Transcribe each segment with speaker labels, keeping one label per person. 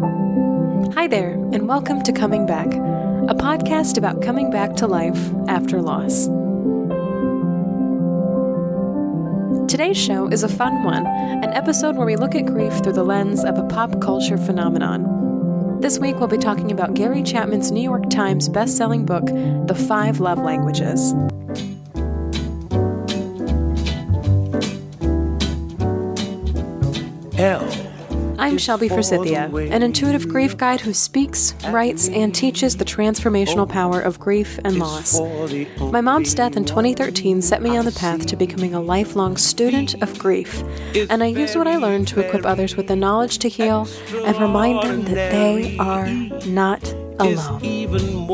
Speaker 1: Hi there, and welcome to Coming Back, a podcast about coming back to life after loss. Today's show is a fun one, an episode where we look at grief through the lens of a pop culture phenomenon. This week we'll be talking about Gary Chapman's New York Times best-selling book, The Five Love Languages. Shelby Forsythia, an intuitive grief guide who speaks, writes, and teaches the transformational power of grief and loss. My mom's death in 2013 set me on the path to becoming a lifelong student of grief, and I use what I learned to equip others with the knowledge to heal and remind them that they are not alone.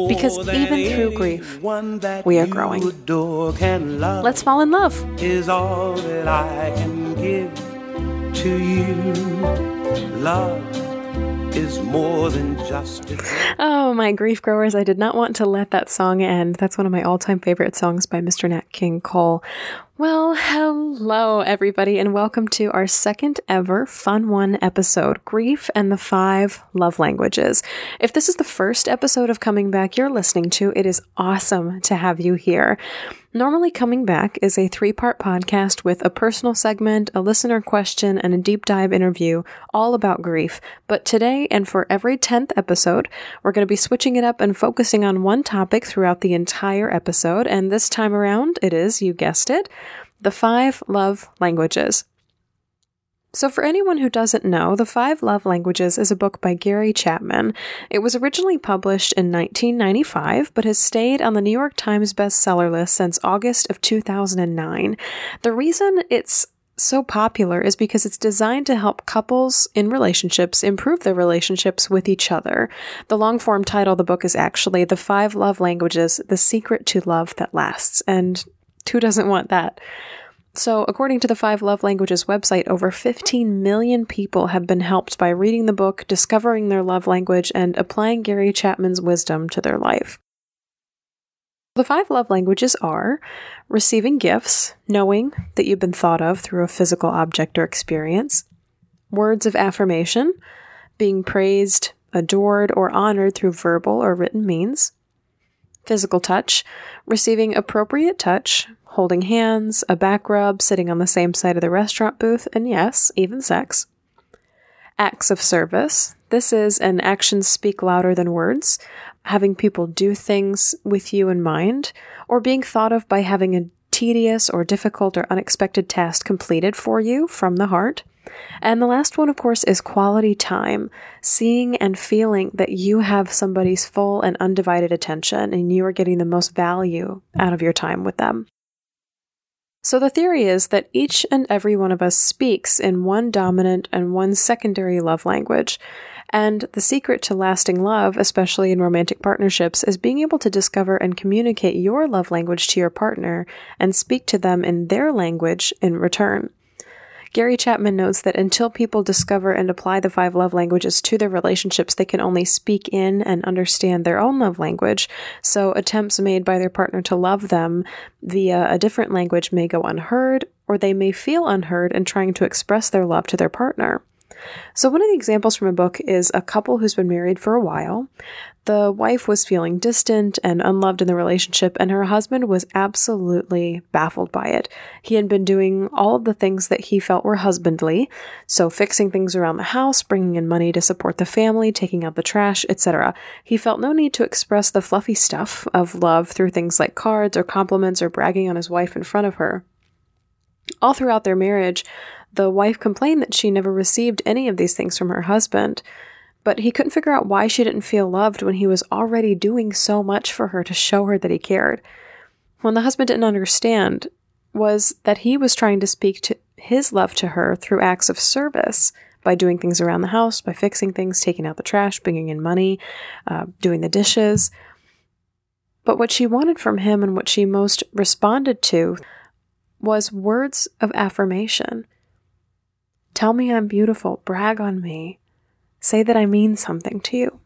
Speaker 1: Because even through grief, we are growing. Let's fall in love.
Speaker 2: Is all that I can give to you. Love is more than just
Speaker 1: Oh, my grief growers, I did not want to let that song end. That's one of my all time favorite songs by Mr. Nat King Cole. Well, hello, everybody, and welcome to our second ever Fun One episode Grief and the Five Love Languages. If this is the first episode of Coming Back you're listening to, it is awesome to have you here. Normally, Coming Back is a three part podcast with a personal segment, a listener question, and a deep dive interview all about grief. But today, and for every 10th episode, we're going to be switching it up and focusing on one topic throughout the entire episode. And this time around, it is, you guessed it, the five love languages. So, for anyone who doesn't know, The Five Love Languages is a book by Gary Chapman. It was originally published in 1995, but has stayed on the New York Times bestseller list since August of 2009. The reason it's so popular is because it's designed to help couples in relationships improve their relationships with each other. The long form title of the book is actually The Five Love Languages The Secret to Love That Lasts. And who doesn't want that? So, according to the Five Love Languages website, over 15 million people have been helped by reading the book, discovering their love language, and applying Gary Chapman's wisdom to their life. The five love languages are receiving gifts, knowing that you've been thought of through a physical object or experience, words of affirmation, being praised, adored, or honored through verbal or written means, physical touch, receiving appropriate touch, holding hands, a back rub, sitting on the same side of the restaurant booth, and yes, even sex. Acts of service. This is an actions speak louder than words, having people do things with you in mind, or being thought of by having a tedious or difficult or unexpected task completed for you from the heart. And the last one, of course, is quality time, seeing and feeling that you have somebody's full and undivided attention and you are getting the most value out of your time with them. So the theory is that each and every one of us speaks in one dominant and one secondary love language. And the secret to lasting love, especially in romantic partnerships, is being able to discover and communicate your love language to your partner and speak to them in their language in return. Gary Chapman notes that until people discover and apply the five love languages to their relationships, they can only speak in and understand their own love language. So attempts made by their partner to love them via a different language may go unheard, or they may feel unheard in trying to express their love to their partner. So, one of the examples from a book is a couple who's been married for a while. The wife was feeling distant and unloved in the relationship, and her husband was absolutely baffled by it. He had been doing all of the things that he felt were husbandly, so fixing things around the house, bringing in money to support the family, taking out the trash, etc. He felt no need to express the fluffy stuff of love through things like cards or compliments or bragging on his wife in front of her. All throughout their marriage, the wife complained that she never received any of these things from her husband, but he couldn't figure out why she didn't feel loved when he was already doing so much for her to show her that he cared. When the husband didn't understand was that he was trying to speak to his love to her through acts of service by doing things around the house, by fixing things, taking out the trash, bringing in money, uh, doing the dishes. But what she wanted from him and what she most responded to was words of affirmation. Tell me I'm beautiful, brag on me, say that I mean something to you.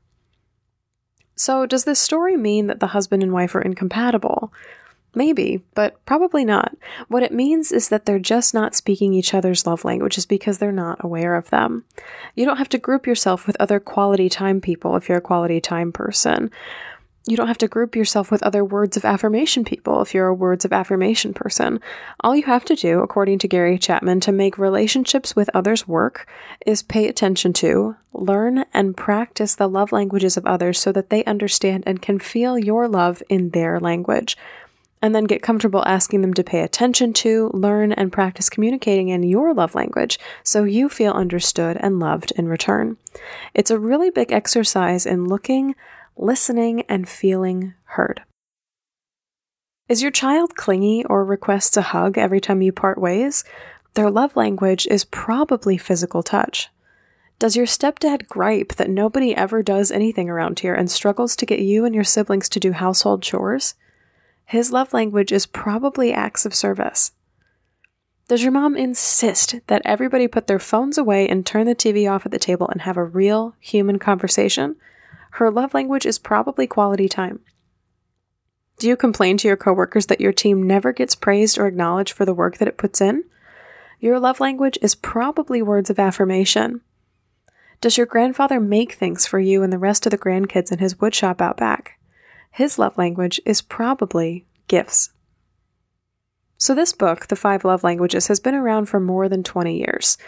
Speaker 1: So, does this story mean that the husband and wife are incompatible? Maybe, but probably not. What it means is that they're just not speaking each other's love languages because they're not aware of them. You don't have to group yourself with other quality time people if you're a quality time person. You don't have to group yourself with other words of affirmation people if you're a words of affirmation person. All you have to do, according to Gary Chapman, to make relationships with others work is pay attention to, learn, and practice the love languages of others so that they understand and can feel your love in their language. And then get comfortable asking them to pay attention to, learn, and practice communicating in your love language so you feel understood and loved in return. It's a really big exercise in looking, listening, and feeling heard. Is your child clingy or requests a hug every time you part ways? Their love language is probably physical touch. Does your stepdad gripe that nobody ever does anything around here and struggles to get you and your siblings to do household chores? His love language is probably acts of service. Does your mom insist that everybody put their phones away and turn the TV off at the table and have a real human conversation? Her love language is probably quality time. Do you complain to your coworkers that your team never gets praised or acknowledged for the work that it puts in? Your love language is probably words of affirmation. Does your grandfather make things for you and the rest of the grandkids in his woodshop out back? His love language is probably gifts. So, this book, The Five Love Languages, has been around for more than 20 years.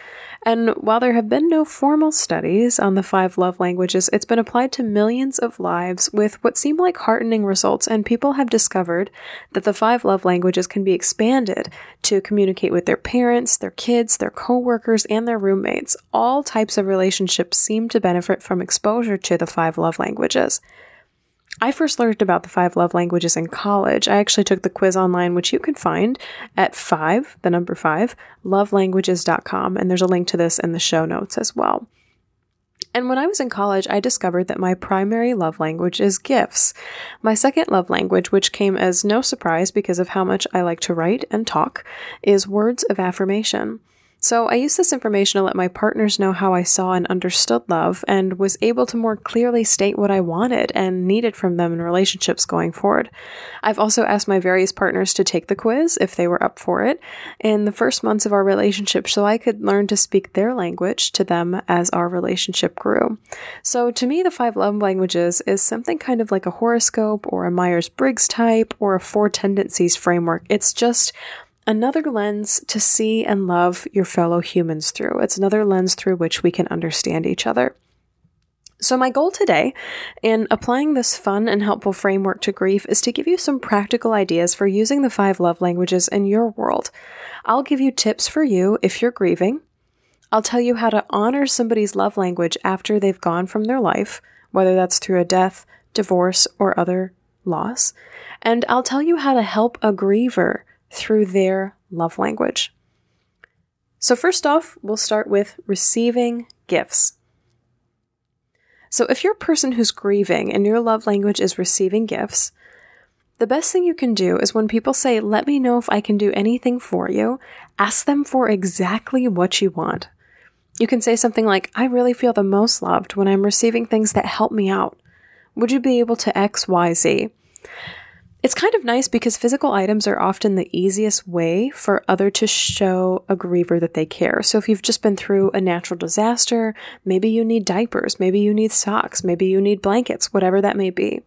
Speaker 1: And while there have been no formal studies on the five love languages, it's been applied to millions of lives with what seem like heartening results. And people have discovered that the five love languages can be expanded to communicate with their parents, their kids, their coworkers, and their roommates. All types of relationships seem to benefit from exposure to the five love languages. I first learned about the five love languages in college. I actually took the quiz online, which you can find at five, the number five, lovelanguages.com. And there's a link to this in the show notes as well. And when I was in college, I discovered that my primary love language is gifts. My second love language, which came as no surprise because of how much I like to write and talk, is words of affirmation. So I used this information to let my partners know how I saw and understood love and was able to more clearly state what I wanted and needed from them in relationships going forward. I've also asked my various partners to take the quiz if they were up for it in the first months of our relationship so I could learn to speak their language to them as our relationship grew. So to me, the five love languages is something kind of like a horoscope or a Myers Briggs type or a four tendencies framework. It's just another lens to see and love your fellow humans through. It's another lens through which we can understand each other. So, my goal today in applying this fun and helpful framework to grief is to give you some practical ideas for using the five love languages in your world. I'll give you tips for you if you're grieving. I'll tell you how to honor somebody's love language after they've gone from their life, whether that's through a death, divorce, or other loss. And I'll tell you how to help a griever through their love language. So, first off, we'll start with receiving gifts. So, if you're a person who's grieving and your love language is receiving gifts, the best thing you can do is when people say, Let me know if I can do anything for you, ask them for exactly what you want. You can say something like, I really feel the most loved when I'm receiving things that help me out. Would you be able to X, Y, Z? It's kind of nice because physical items are often the easiest way for other to show a griever that they care. So if you've just been through a natural disaster, maybe you need diapers, maybe you need socks, maybe you need blankets, whatever that may be.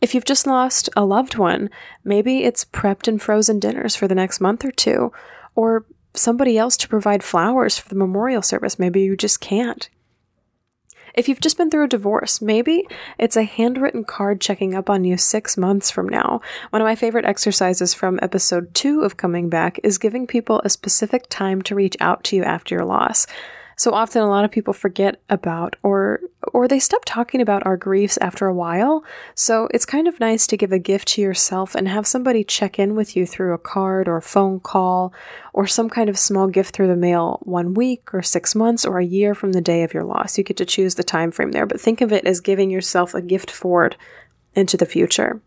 Speaker 1: If you've just lost a loved one, maybe it's prepped and frozen dinners for the next month or two, or somebody else to provide flowers for the memorial service. Maybe you just can't. If you've just been through a divorce, maybe it's a handwritten card checking up on you six months from now. One of my favorite exercises from episode two of Coming Back is giving people a specific time to reach out to you after your loss. So often a lot of people forget about or or they stop talking about our griefs after a while. So it's kind of nice to give a gift to yourself and have somebody check in with you through a card or phone call or some kind of small gift through the mail one week or 6 months or a year from the day of your loss. You get to choose the time frame there, but think of it as giving yourself a gift forward into the future.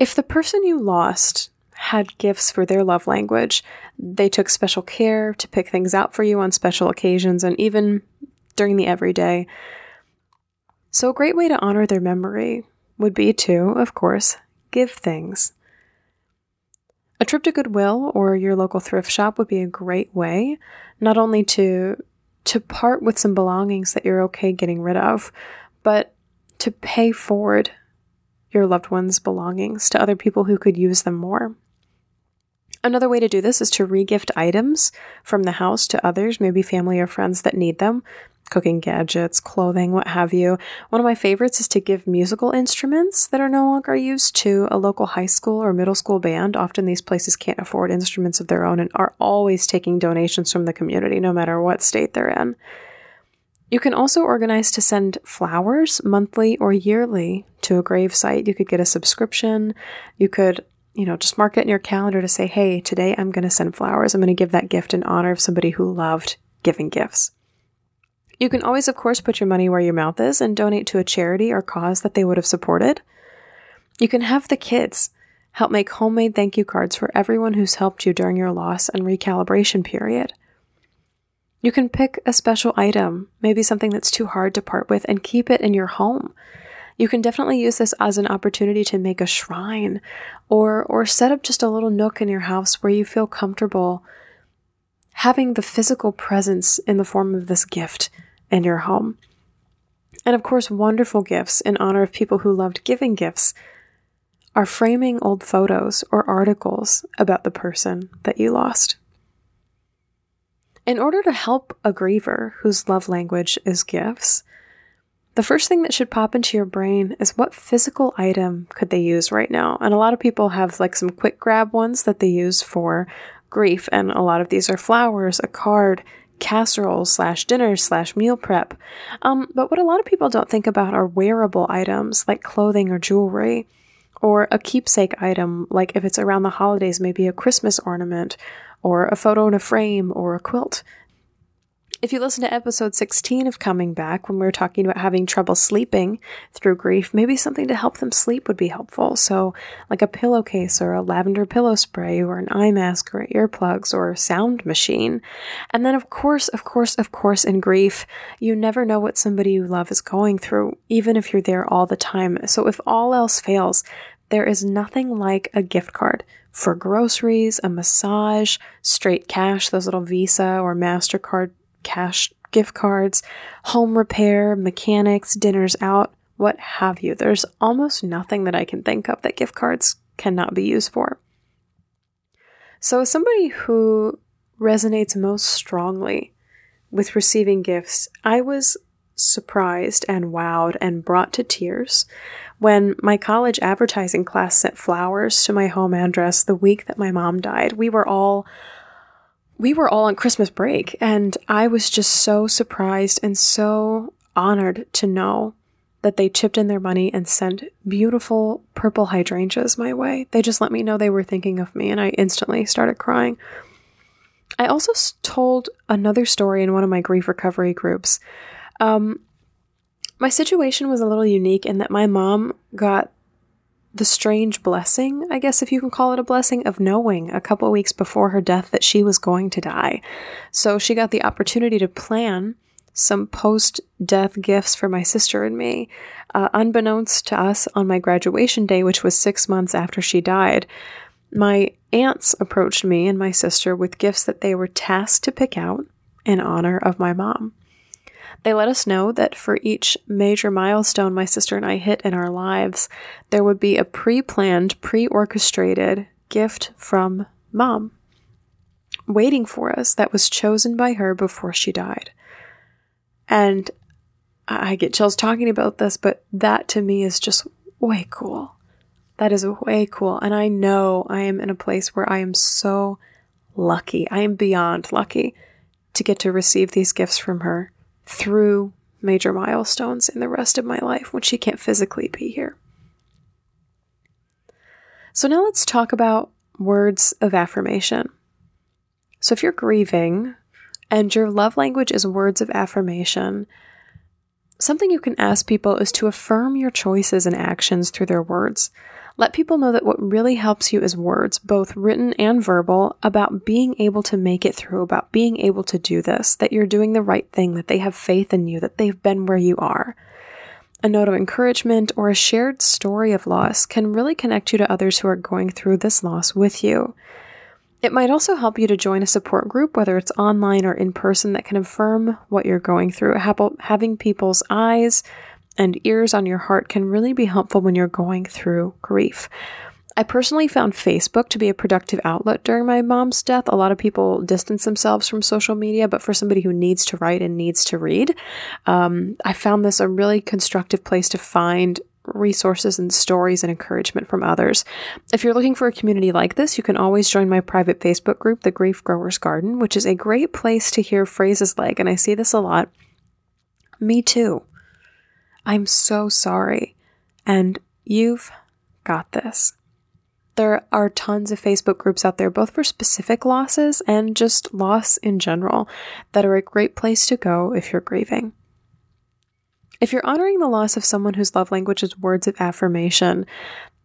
Speaker 1: If the person you lost had gifts for their love language. They took special care to pick things out for you on special occasions and even during the everyday. So, a great way to honor their memory would be to, of course, give things. A trip to Goodwill or your local thrift shop would be a great way not only to to part with some belongings that you're okay getting rid of, but to pay forward your loved one's belongings to other people who could use them more. Another way to do this is to regift items from the house to others, maybe family or friends that need them. Cooking gadgets, clothing, what have you. One of my favorites is to give musical instruments that are no longer used to a local high school or middle school band. Often these places can't afford instruments of their own and are always taking donations from the community, no matter what state they're in. You can also organize to send flowers monthly or yearly to a grave site. You could get a subscription. You could, you know, just mark it in your calendar to say, hey, today I'm going to send flowers. I'm going to give that gift in honor of somebody who loved giving gifts. You can always, of course, put your money where your mouth is and donate to a charity or cause that they would have supported. You can have the kids help make homemade thank you cards for everyone who's helped you during your loss and recalibration period. You can pick a special item, maybe something that's too hard to part with, and keep it in your home. You can definitely use this as an opportunity to make a shrine or or set up just a little nook in your house where you feel comfortable having the physical presence in the form of this gift in your home. And of course, wonderful gifts in honor of people who loved giving gifts are framing old photos or articles about the person that you lost. In order to help a griever whose love language is gifts, the first thing that should pop into your brain is what physical item could they use right now? And a lot of people have like some quick grab ones that they use for grief, and a lot of these are flowers, a card, casserole slash dinner slash meal prep. Um, but what a lot of people don't think about are wearable items like clothing or jewelry, or a keepsake item like if it's around the holidays, maybe a Christmas ornament, or a photo in a frame, or a quilt. If you listen to episode 16 of Coming Back, when we were talking about having trouble sleeping through grief, maybe something to help them sleep would be helpful. So, like a pillowcase or a lavender pillow spray or an eye mask or earplugs or a sound machine. And then, of course, of course, of course, in grief, you never know what somebody you love is going through, even if you're there all the time. So, if all else fails, there is nothing like a gift card for groceries, a massage, straight cash, those little Visa or MasterCard cash gift cards, home repair, mechanics, dinners out, what have you. There's almost nothing that I can think of that gift cards cannot be used for. So, as somebody who resonates most strongly with receiving gifts, I was surprised and wowed and brought to tears when my college advertising class sent flowers to my home address the week that my mom died. We were all we were all on Christmas break, and I was just so surprised and so honored to know that they chipped in their money and sent beautiful purple hydrangeas my way. They just let me know they were thinking of me, and I instantly started crying. I also told another story in one of my grief recovery groups. Um, my situation was a little unique in that my mom got the strange blessing, I guess if you can call it a blessing, of knowing a couple weeks before her death that she was going to die. So she got the opportunity to plan some post death gifts for my sister and me. Uh, unbeknownst to us on my graduation day, which was six months after she died, my aunts approached me and my sister with gifts that they were tasked to pick out in honor of my mom. They let us know that for each major milestone my sister and I hit in our lives, there would be a pre planned, pre orchestrated gift from mom waiting for us that was chosen by her before she died. And I get chills talking about this, but that to me is just way cool. That is way cool. And I know I am in a place where I am so lucky. I am beyond lucky to get to receive these gifts from her through major milestones in the rest of my life when she can't physically be here. So, now let's talk about words of affirmation. So, if you're grieving and your love language is words of affirmation, something you can ask people is to affirm your choices and actions through their words. Let people know that what really helps you is words, both written and verbal, about being able to make it through, about being able to do this, that you're doing the right thing, that they have faith in you, that they've been where you are. A note of encouragement or a shared story of loss can really connect you to others who are going through this loss with you. It might also help you to join a support group, whether it's online or in person, that can affirm what you're going through. Having people's eyes and ears on your heart can really be helpful when you're going through grief. I personally found Facebook to be a productive outlet during my mom's death. A lot of people distance themselves from social media, but for somebody who needs to write and needs to read, um, I found this a really constructive place to find resources and stories and encouragement from others. If you're looking for a community like this, you can always join my private Facebook group, The Grief Growers Garden, which is a great place to hear phrases like, and I see this a lot, me too. I'm so sorry. And you've got this. There are tons of Facebook groups out there, both for specific losses and just loss in general, that are a great place to go if you're grieving. If you're honoring the loss of someone whose love language is words of affirmation,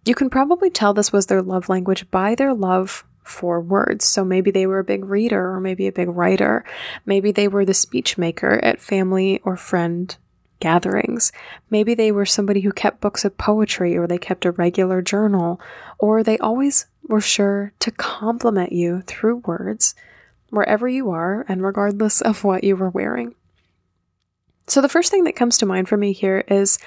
Speaker 1: you can probably tell this was their love language by their love for words. So maybe they were a big reader or maybe a big writer. Maybe they were the speech maker at family or friend gatherings. Maybe they were somebody who kept books of poetry or they kept a regular journal, or they always were sure to compliment you through words wherever you are and regardless of what you were wearing. So the first thing that comes to mind for me here is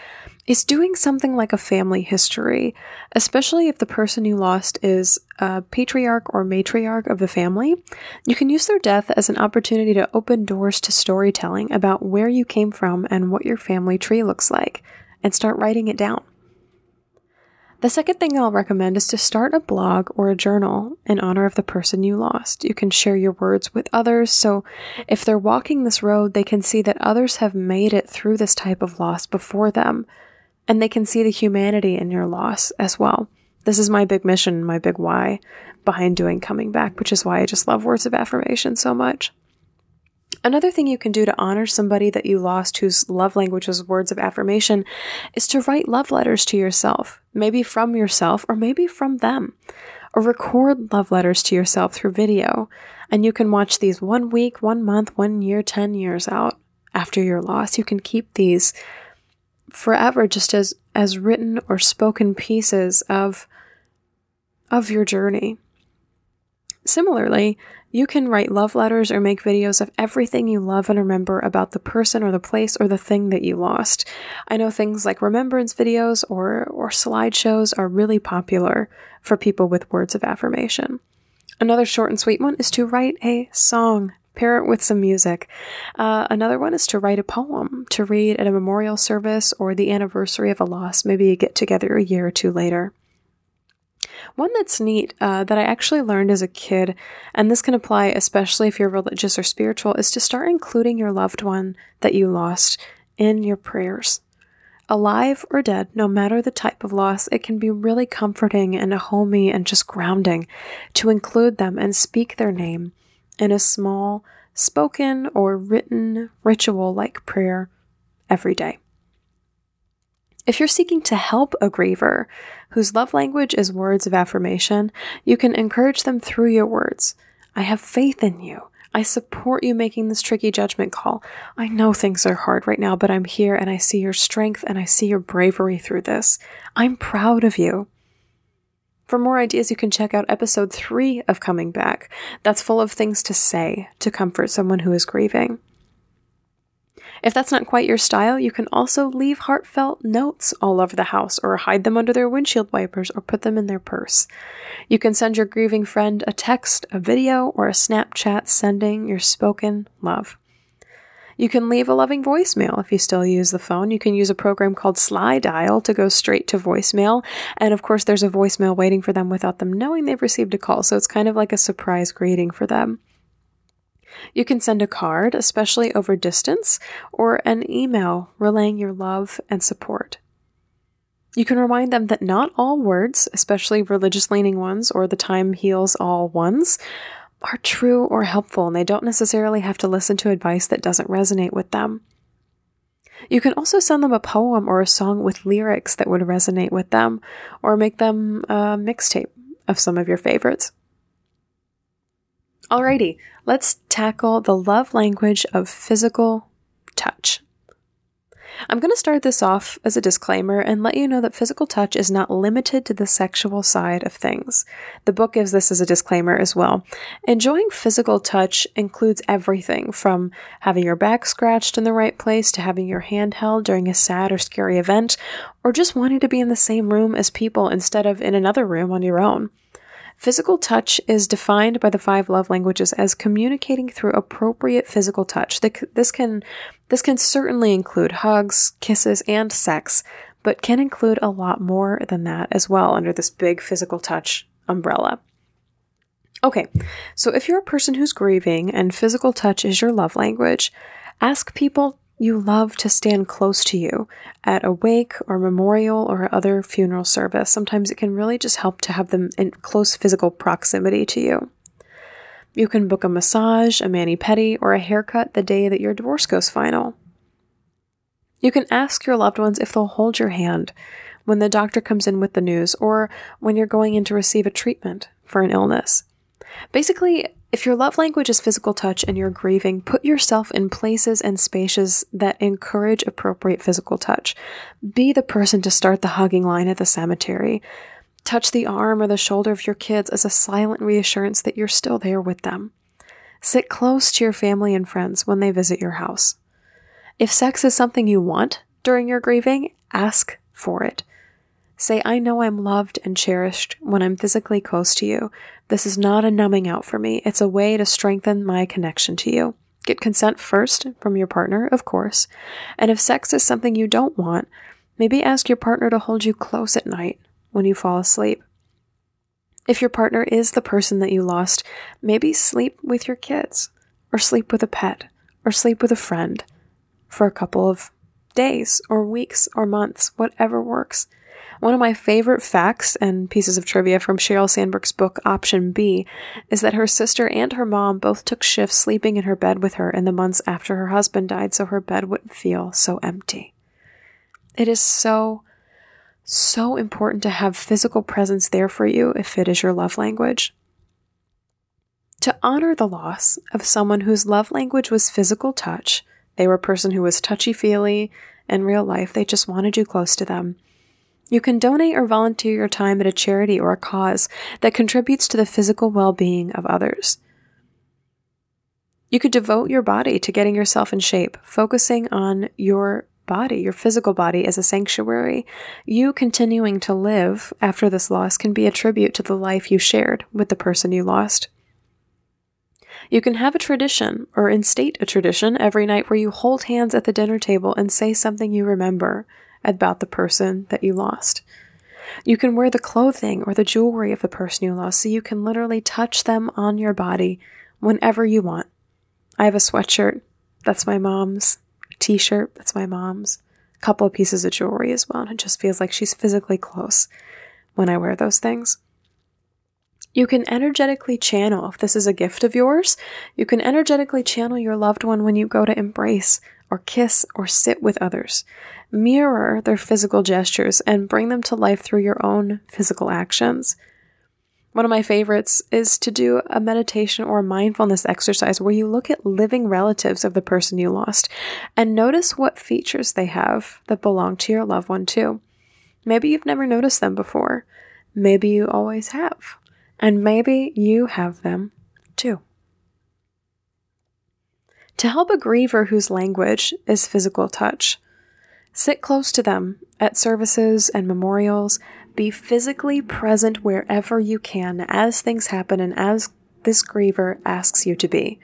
Speaker 1: is doing something like a family history, especially if the person you lost is a patriarch or matriarch of the family. You can use their death as an opportunity to open doors to storytelling about where you came from and what your family tree looks like, and start writing it down. The second thing I'll recommend is to start a blog or a journal in honor of the person you lost. You can share your words with others, so if they're walking this road, they can see that others have made it through this type of loss before them, and they can see the humanity in your loss as well. This is my big mission, my big why behind doing Coming Back, which is why I just love words of affirmation so much. Another thing you can do to honor somebody that you lost whose love language was words of affirmation is to write love letters to yourself, maybe from yourself or maybe from them. Or record love letters to yourself through video, and you can watch these one week, one month, one year, 10 years out after your loss. You can keep these forever just as, as written or spoken pieces of, of your journey. Similarly, you can write love letters or make videos of everything you love and remember about the person or the place or the thing that you lost. I know things like remembrance videos or, or slideshows are really popular for people with words of affirmation. Another short and sweet one is to write a song. Pair it with some music. Uh, another one is to write a poem to read at a memorial service or the anniversary of a loss, maybe a get together a year or two later. One that's neat uh, that I actually learned as a kid, and this can apply especially if you're religious or spiritual, is to start including your loved one that you lost in your prayers. Alive or dead, no matter the type of loss, it can be really comforting and homey and just grounding to include them and speak their name in a small, spoken or written ritual like prayer every day. If you're seeking to help a griever whose love language is words of affirmation, you can encourage them through your words. I have faith in you. I support you making this tricky judgment call. I know things are hard right now, but I'm here and I see your strength and I see your bravery through this. I'm proud of you. For more ideas, you can check out episode three of Coming Back. That's full of things to say to comfort someone who is grieving. If that's not quite your style, you can also leave heartfelt notes all over the house or hide them under their windshield wipers or put them in their purse. You can send your grieving friend a text, a video, or a Snapchat sending your spoken love. You can leave a loving voicemail if you still use the phone. You can use a program called Slydial to go straight to voicemail. And of course, there's a voicemail waiting for them without them knowing they've received a call. So it's kind of like a surprise greeting for them. You can send a card, especially over distance, or an email relaying your love and support. You can remind them that not all words, especially religious leaning ones or the time heals all ones, are true or helpful, and they don't necessarily have to listen to advice that doesn't resonate with them. You can also send them a poem or a song with lyrics that would resonate with them, or make them a mixtape of some of your favorites. Alrighty, let's tackle the love language of physical touch. I'm going to start this off as a disclaimer and let you know that physical touch is not limited to the sexual side of things. The book gives this as a disclaimer as well. Enjoying physical touch includes everything from having your back scratched in the right place to having your hand held during a sad or scary event, or just wanting to be in the same room as people instead of in another room on your own. Physical touch is defined by the five love languages as communicating through appropriate physical touch. This can this can certainly include hugs, kisses, and sex, but can include a lot more than that as well under this big physical touch umbrella. Okay, so if you're a person who's grieving and physical touch is your love language, ask people you love to stand close to you at a wake or memorial or other funeral service. Sometimes it can really just help to have them in close physical proximity to you. You can book a massage, a mani pedi, or a haircut the day that your divorce goes final. You can ask your loved ones if they'll hold your hand when the doctor comes in with the news or when you're going in to receive a treatment for an illness. Basically, if your love language is physical touch and you're grieving, put yourself in places and spaces that encourage appropriate physical touch. Be the person to start the hugging line at the cemetery. Touch the arm or the shoulder of your kids as a silent reassurance that you're still there with them. Sit close to your family and friends when they visit your house. If sex is something you want during your grieving, ask for it. Say, I know I'm loved and cherished when I'm physically close to you. This is not a numbing out for me. It's a way to strengthen my connection to you. Get consent first from your partner, of course. And if sex is something you don't want, maybe ask your partner to hold you close at night when you fall asleep. If your partner is the person that you lost, maybe sleep with your kids, or sleep with a pet, or sleep with a friend for a couple of days, or weeks, or months, whatever works. One of my favorite facts and pieces of trivia from Sheryl Sandberg's book Option B is that her sister and her mom both took shifts sleeping in her bed with her in the months after her husband died so her bed wouldn't feel so empty. It is so, so important to have physical presence there for you if it is your love language. To honor the loss of someone whose love language was physical touch, they were a person who was touchy feely in real life, they just wanted you close to them you can donate or volunteer your time at a charity or a cause that contributes to the physical well being of others. You could devote your body to getting yourself in shape, focusing on your body, your physical body, as a sanctuary. You continuing to live after this loss can be a tribute to the life you shared with the person you lost. You can have a tradition or instate a tradition every night where you hold hands at the dinner table and say something you remember about the person that you lost. You can wear the clothing or the jewelry of the person you lost so you can literally touch them on your body whenever you want. I have a sweatshirt, that's my mom's, t shirt, that's my mom's, a couple of pieces of jewelry as well, and it just feels like she's physically close when I wear those things. You can energetically channel, if this is a gift of yours, you can energetically channel your loved one when you go to embrace or kiss or sit with others. Mirror their physical gestures and bring them to life through your own physical actions. One of my favorites is to do a meditation or a mindfulness exercise where you look at living relatives of the person you lost and notice what features they have that belong to your loved one too. Maybe you've never noticed them before. Maybe you always have. And maybe you have them too. To help a griever whose language is physical touch, sit close to them at services and memorials. Be physically present wherever you can as things happen and as this griever asks you to be.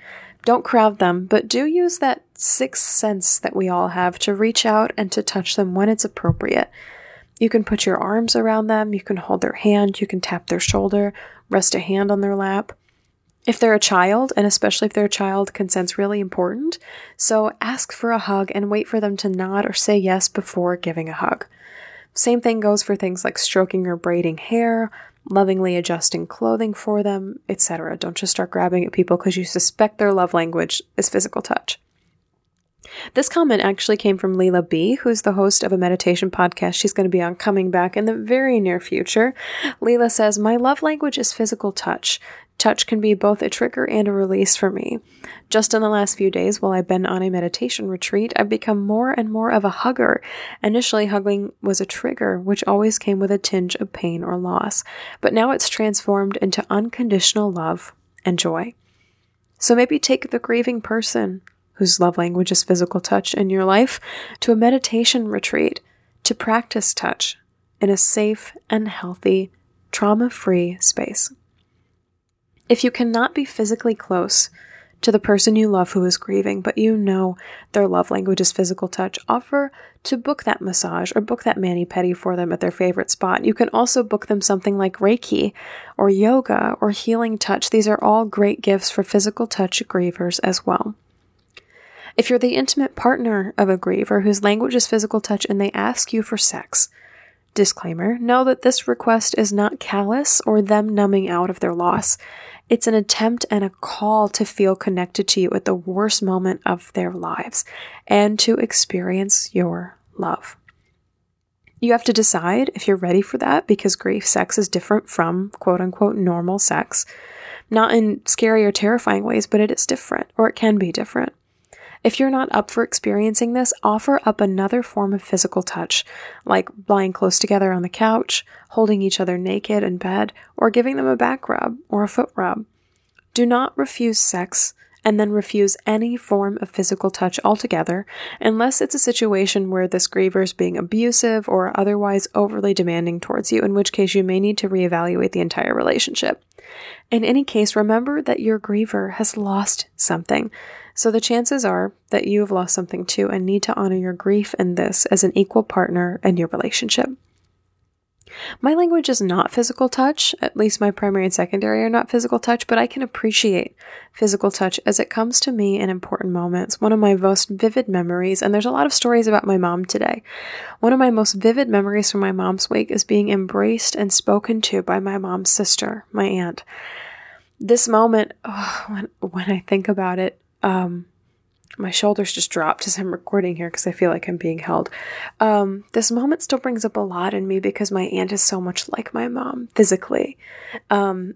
Speaker 1: Don't crowd them, but do use that sixth sense that we all have to reach out and to touch them when it's appropriate. You can put your arms around them, you can hold their hand, you can tap their shoulder, rest a hand on their lap. If they're a child, and especially if they're a child, consent's really important. So ask for a hug and wait for them to nod or say yes before giving a hug. Same thing goes for things like stroking or braiding hair, lovingly adjusting clothing for them, etc. Don't just start grabbing at people because you suspect their love language is physical touch. This comment actually came from Leela B., who's the host of a meditation podcast she's going to be on coming back in the very near future. Leela says, My love language is physical touch. Touch can be both a trigger and a release for me. Just in the last few days, while I've been on a meditation retreat, I've become more and more of a hugger. Initially, hugging was a trigger, which always came with a tinge of pain or loss, but now it's transformed into unconditional love and joy. So maybe take the grieving person whose love language is physical touch in your life to a meditation retreat to practice touch in a safe and healthy, trauma free space. If you cannot be physically close to the person you love who is grieving, but you know their love language is physical touch, offer to book that massage or book that mani pedi for them at their favorite spot. You can also book them something like Reiki or yoga or healing touch. These are all great gifts for physical touch grievers as well. If you're the intimate partner of a griever whose language is physical touch and they ask you for sex, disclaimer, know that this request is not callous or them numbing out of their loss. It's an attempt and a call to feel connected to you at the worst moment of their lives and to experience your love. You have to decide if you're ready for that because grief sex is different from quote unquote normal sex. Not in scary or terrifying ways, but it is different, or it can be different. If you're not up for experiencing this, offer up another form of physical touch, like lying close together on the couch, holding each other naked in bed, or giving them a back rub or a foot rub. Do not refuse sex and then refuse any form of physical touch altogether unless it's a situation where this griever is being abusive or otherwise overly demanding towards you, in which case you may need to reevaluate the entire relationship. In any case, remember that your griever has lost something. So the chances are that you have lost something too and need to honor your grief in this as an equal partner in your relationship. My language is not physical touch, at least my primary and secondary are not physical touch, but I can appreciate physical touch as it comes to me in important moments. One of my most vivid memories, and there's a lot of stories about my mom today. One of my most vivid memories from my mom's wake is being embraced and spoken to by my mom's sister, my aunt. This moment, oh, when, when I think about it, um, my shoulders just dropped as I'm recording here because I feel like I'm being held. Um, this moment still brings up a lot in me because my aunt is so much like my mom physically. Um,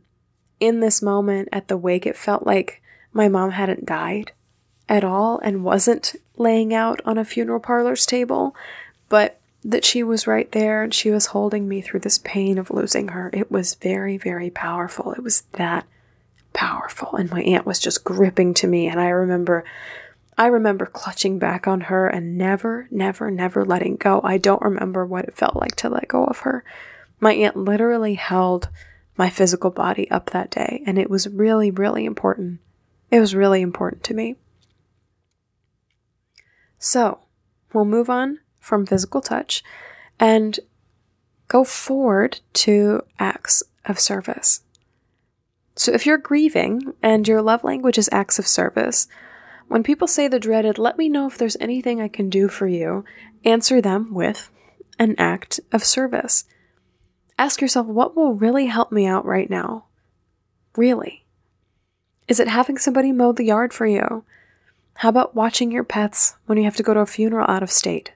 Speaker 1: in this moment at the wake, it felt like my mom hadn't died at all and wasn't laying out on a funeral parlor's table, but that she was right there and she was holding me through this pain of losing her. It was very, very powerful. It was that powerful. And my aunt was just gripping to me. And I remember, I remember clutching back on her and never, never, never letting go. I don't remember what it felt like to let go of her. My aunt literally held my physical body up that day. And it was really, really important. It was really important to me. So we'll move on from physical touch and go forward to acts of service. So if you're grieving and your love language is acts of service, when people say the dreaded, let me know if there's anything I can do for you, answer them with an act of service. Ask yourself, what will really help me out right now? Really? Is it having somebody mow the yard for you? How about watching your pets when you have to go to a funeral out of state?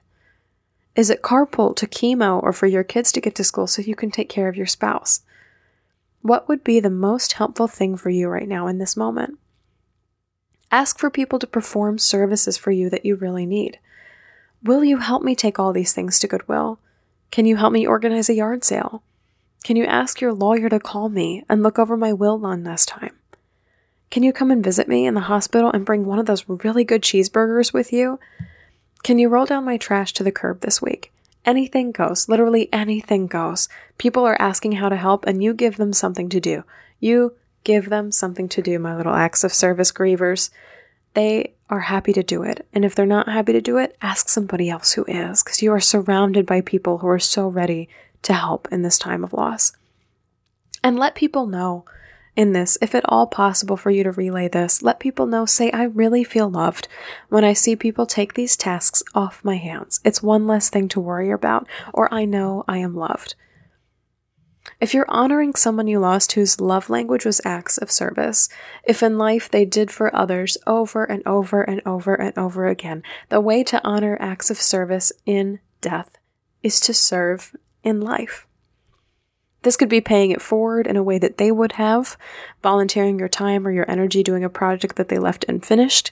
Speaker 1: Is it carpool to chemo or for your kids to get to school so you can take care of your spouse? What would be the most helpful thing for you right now in this moment? Ask for people to perform services for you that you really need. Will you help me take all these things to Goodwill? Can you help me organize a yard sale? Can you ask your lawyer to call me and look over my will one last time? Can you come and visit me in the hospital and bring one of those really good cheeseburgers with you? Can you roll down my trash to the curb this week? Anything goes. Literally anything goes. People are asking how to help, and you give them something to do. You give them something to do, my little acts of service grievers. They are happy to do it. And if they're not happy to do it, ask somebody else who is, because you are surrounded by people who are so ready to help in this time of loss. And let people know in this, if at all possible for you to relay this, let people know, say, I really feel loved when I see people take these tasks off my hands. It's one less thing to worry about, or I know I am loved. If you're honoring someone you lost whose love language was acts of service, if in life they did for others over and over and over and over again, the way to honor acts of service in death is to serve in life. This could be paying it forward in a way that they would have, volunteering your time or your energy doing a project that they left unfinished.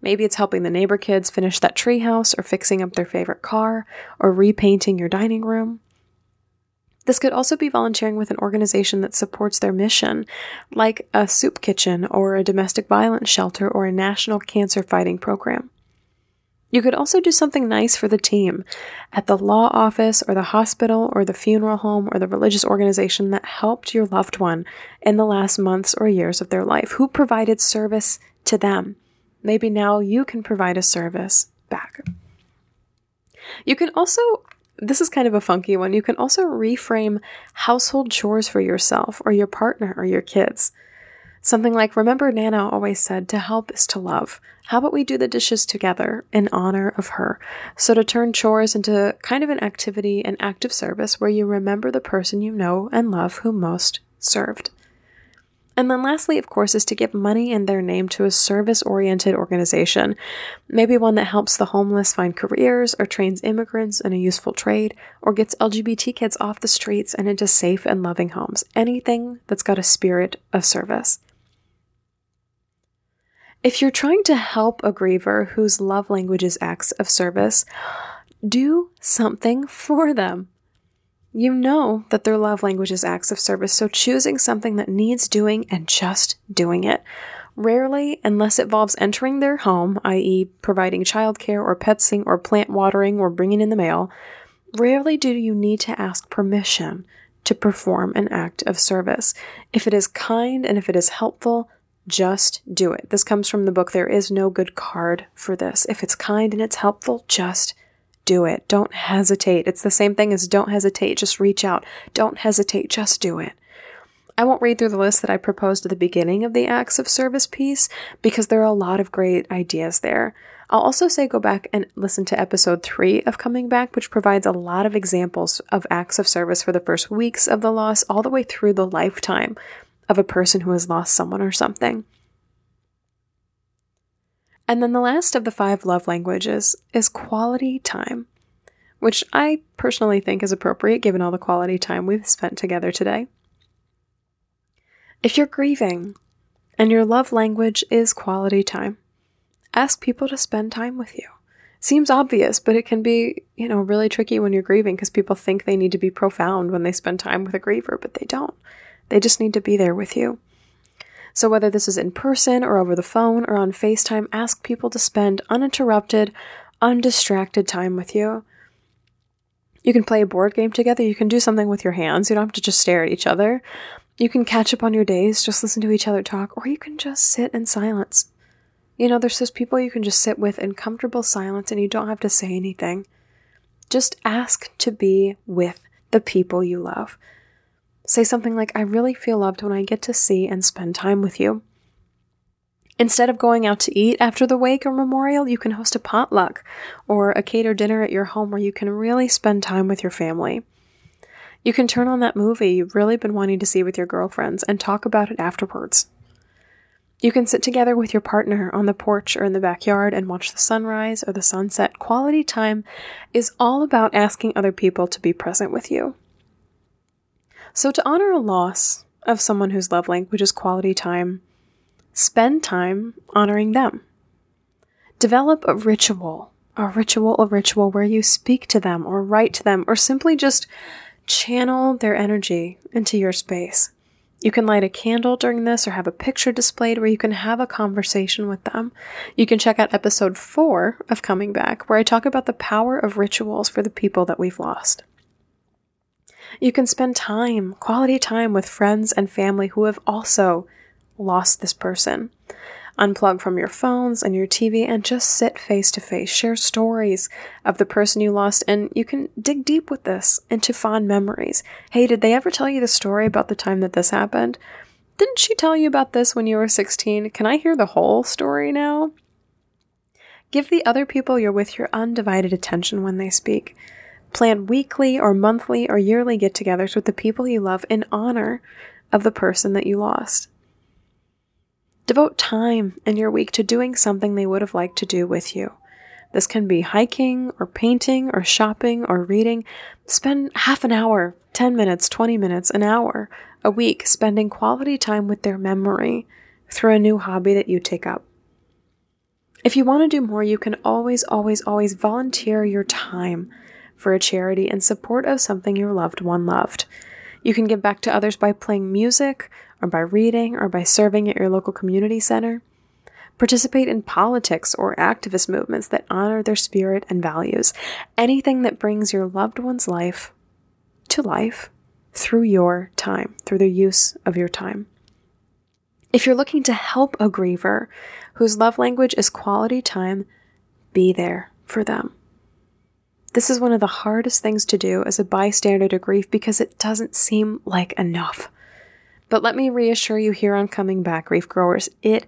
Speaker 1: Maybe it's helping the neighbor kids finish that treehouse or fixing up their favorite car or repainting your dining room. This could also be volunteering with an organization that supports their mission, like a soup kitchen or a domestic violence shelter or a national cancer fighting program. You could also do something nice for the team at the law office or the hospital or the funeral home or the religious organization that helped your loved one in the last months or years of their life, who provided service to them. Maybe now you can provide a service back. You can also, this is kind of a funky one, you can also reframe household chores for yourself or your partner or your kids. Something like, remember, Nana always said, to help is to love. How about we do the dishes together in honor of her? So, to turn chores into kind of an activity, an act of service where you remember the person you know and love who most served. And then, lastly, of course, is to give money in their name to a service oriented organization. Maybe one that helps the homeless find careers, or trains immigrants in a useful trade, or gets LGBT kids off the streets and into safe and loving homes. Anything that's got a spirit of service. If you're trying to help a griever whose love language is acts of service, do something for them. You know that their love language is acts of service, so choosing something that needs doing and just doing it. Rarely, unless it involves entering their home, i.e., providing childcare or pet sitting or plant watering or bringing in the mail, rarely do you need to ask permission to perform an act of service. If it is kind and if it is helpful, just do it. This comes from the book There Is No Good Card for This. If it's kind and it's helpful, just do it. Don't hesitate. It's the same thing as don't hesitate, just reach out. Don't hesitate, just do it. I won't read through the list that I proposed at the beginning of the acts of service piece because there are a lot of great ideas there. I'll also say go back and listen to episode three of Coming Back, which provides a lot of examples of acts of service for the first weeks of the loss all the way through the lifetime of a person who has lost someone or something. And then the last of the five love languages is quality time, which I personally think is appropriate given all the quality time we've spent together today. If you're grieving and your love language is quality time, ask people to spend time with you. Seems obvious, but it can be, you know, really tricky when you're grieving because people think they need to be profound when they spend time with a griever, but they don't. They just need to be there with you. So, whether this is in person or over the phone or on FaceTime, ask people to spend uninterrupted, undistracted time with you. You can play a board game together. You can do something with your hands. You don't have to just stare at each other. You can catch up on your days, just listen to each other talk, or you can just sit in silence. You know, there's those people you can just sit with in comfortable silence and you don't have to say anything. Just ask to be with the people you love. Say something like, I really feel loved when I get to see and spend time with you. Instead of going out to eat after the wake or memorial, you can host a potluck or a catered dinner at your home where you can really spend time with your family. You can turn on that movie you've really been wanting to see with your girlfriends and talk about it afterwards. You can sit together with your partner on the porch or in the backyard and watch the sunrise or the sunset. Quality time is all about asking other people to be present with you. So, to honor a loss of someone whose love language is quality time, spend time honoring them. Develop a ritual, a ritual, a ritual where you speak to them or write to them or simply just channel their energy into your space. You can light a candle during this or have a picture displayed where you can have a conversation with them. You can check out episode four of Coming Back, where I talk about the power of rituals for the people that we've lost. You can spend time, quality time with friends and family who have also lost this person. Unplug from your phones and your TV and just sit face to face. Share stories of the person you lost, and you can dig deep with this into fond memories. Hey, did they ever tell you the story about the time that this happened? Didn't she tell you about this when you were 16? Can I hear the whole story now? Give the other people you're with your undivided attention when they speak. Plan weekly or monthly or yearly get togethers with the people you love in honor of the person that you lost. Devote time in your week to doing something they would have liked to do with you. This can be hiking or painting or shopping or reading. Spend half an hour, 10 minutes, 20 minutes, an hour a week spending quality time with their memory through a new hobby that you take up. If you want to do more, you can always, always, always volunteer your time for a charity in support of something your loved one loved. You can give back to others by playing music, or by reading, or by serving at your local community center. Participate in politics or activist movements that honor their spirit and values. Anything that brings your loved one's life to life through your time, through the use of your time. If you're looking to help a griever whose love language is quality time, be there for them. This is one of the hardest things to do as a bystander to grief because it doesn't seem like enough. But let me reassure you here on Coming Back, Grief Growers, it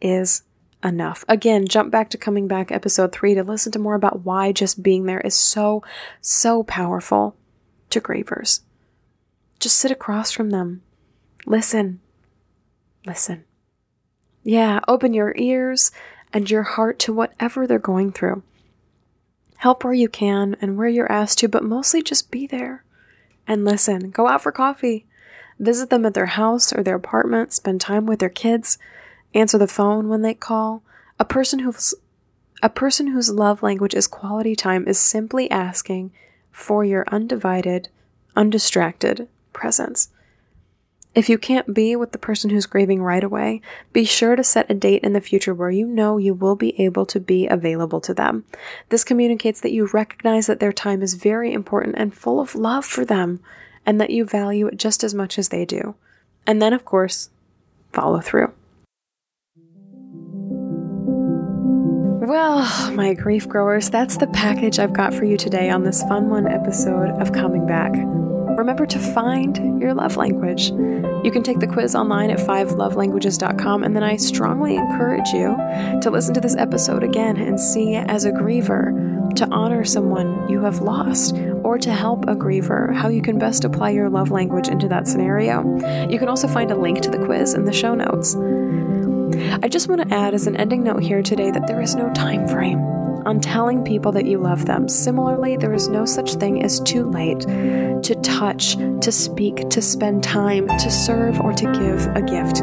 Speaker 1: is enough. Again, jump back to Coming Back episode 3 to listen to more about why just being there is so, so powerful to grievers. Just sit across from them. Listen. Listen. Yeah, open your ears and your heart to whatever they're going through. Help where you can and where you're asked to, but mostly just be there and listen. Go out for coffee. Visit them at their house or their apartment. Spend time with their kids. Answer the phone when they call. A person who's a person whose love language is quality time is simply asking for your undivided, undistracted presence. If you can't be with the person who's grieving right away, be sure to set a date in the future where you know you will be able to be available to them. This communicates that you recognize that their time is very important and full of love for them, and that you value it just as much as they do. And then, of course, follow through. Well, my grief growers, that's the package I've got for you today on this fun one episode of Coming Back. Remember to find your love language. You can take the quiz online at fivelovelanguages.com, and then I strongly encourage you to listen to this episode again and see as a griever to honor someone you have lost or to help a griever how you can best apply your love language into that scenario. You can also find a link to the quiz in the show notes. I just want to add as an ending note here today that there is no time frame on telling people that you love them. Similarly, there is no such thing as too late to touch, to speak, to spend time, to serve, or to give a gift.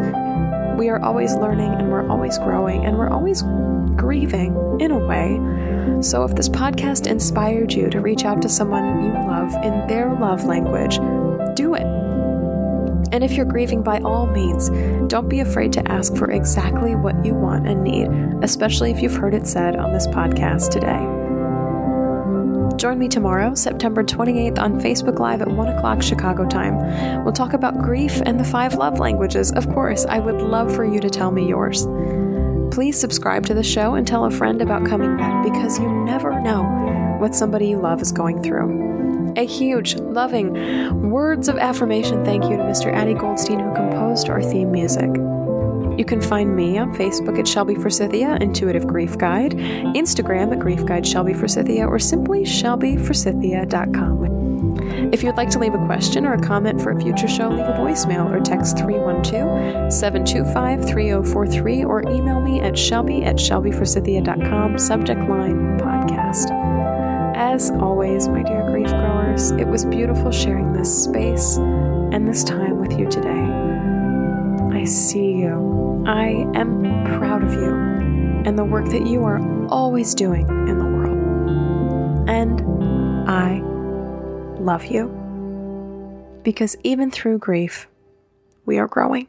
Speaker 1: We are always learning and we're always growing and we're always grieving in a way. So, if this podcast inspired you to reach out to someone you love in their love language, do it. And if you're grieving, by all means, don't be afraid to ask for exactly what you want and need, especially if you've heard it said on this podcast today. Join me tomorrow, September 28th, on Facebook Live at 1 o'clock Chicago time. We'll talk about grief and the five love languages. Of course, I would love for you to tell me yours. Please subscribe to the show and tell a friend about coming back because you never know what somebody you love is going through. A huge, loving, words of affirmation thank you to Mr. Addy Goldstein, who composed our theme music. You can find me on Facebook at Shelby Forsythia, Intuitive Grief Guide, Instagram at Grief Guide Shelby Forsythia, or simply shelbyforsythia.com. If you'd like to leave a question or a comment for a future show, leave a voicemail or text 312 725 3043 or email me at shelby at shelbyforsythia.com, subject line podcast. As always, my dear grief growers, it was beautiful sharing this space and this time with you today. I see you. I am proud of you and the work that you are always doing in the world. And I love you. Because even through grief, we are growing.